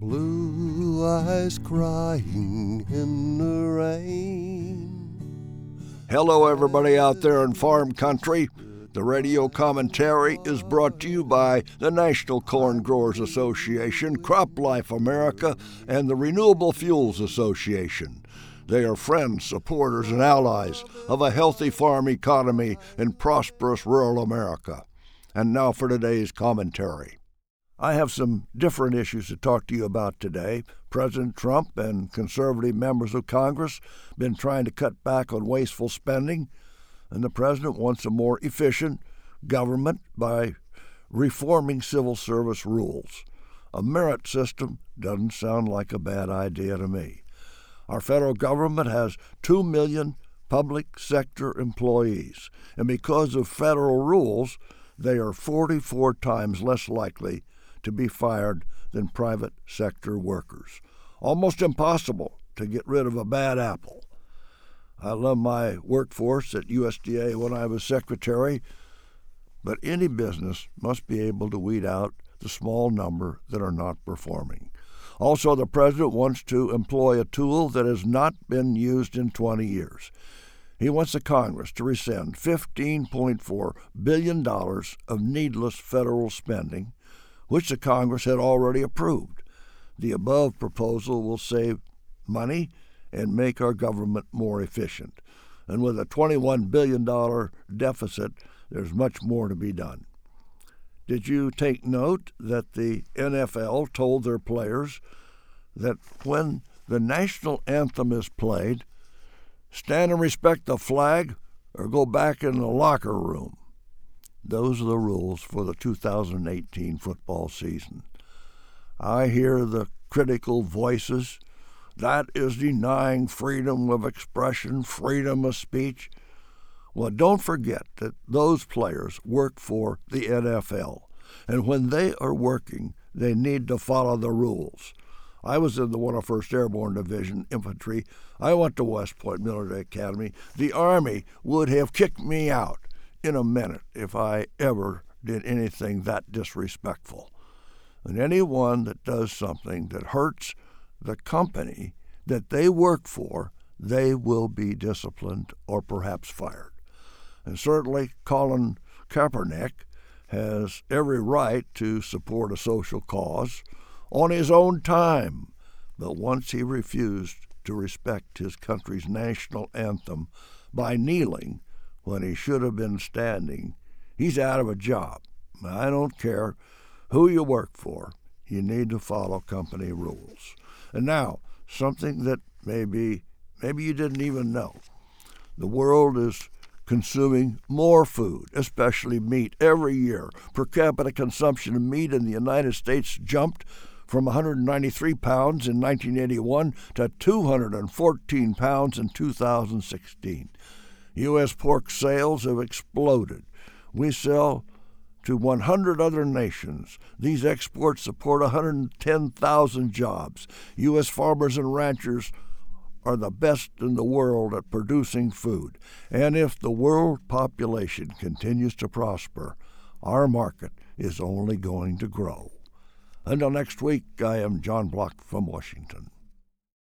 Blue eyes crying in the rain. Hello, everybody out there in farm country. The radio commentary is brought to you by the National Corn Growers Association, CropLife America, and the Renewable Fuels Association. They are friends, supporters, and allies of a healthy farm economy in prosperous rural America. And now for today's commentary. I have some different issues to talk to you about today. President Trump and conservative members of Congress have been trying to cut back on wasteful spending, and the president wants a more efficient government by reforming civil service rules. A merit system doesn't sound like a bad idea to me. Our federal government has 2 million public sector employees, and because of federal rules, they are 44 times less likely to be fired than private sector workers. Almost impossible to get rid of a bad apple. I love my workforce at USDA when I was secretary, but any business must be able to weed out the small number that are not performing. Also, the president wants to employ a tool that has not been used in 20 years. He wants the Congress to rescind $15.4 billion of needless federal spending which the Congress had already approved. The above proposal will save money and make our government more efficient. And with a $21 billion deficit, there's much more to be done. Did you take note that the NFL told their players that when the national anthem is played, stand and respect the flag or go back in the locker room? Those are the rules for the 2018 football season. I hear the critical voices. That is denying freedom of expression, freedom of speech. Well, don't forget that those players work for the NFL, and when they are working, they need to follow the rules. I was in the 101st Airborne Division Infantry. I went to West Point Military Academy. The Army would have kicked me out in a minute if I ever did anything that disrespectful. And anyone that does something that hurts the company that they work for, they will be disciplined or perhaps fired. And certainly Colin Kaepernick has every right to support a social cause on his own time. But once he refused to respect his country's national anthem by kneeling, when he should have been standing, he's out of a job. I don't care who you work for, you need to follow company rules. And now, something that maybe maybe you didn't even know. The world is consuming more food, especially meat, every year. Per capita consumption of meat in the United States jumped from 193 pounds in 1981 to 214 pounds in 2016. U.S. pork sales have exploded. We sell to 100 other nations. These exports support 110,000 jobs. U.S. farmers and ranchers are the best in the world at producing food. And if the world population continues to prosper, our market is only going to grow. Until next week, I am John Block from Washington.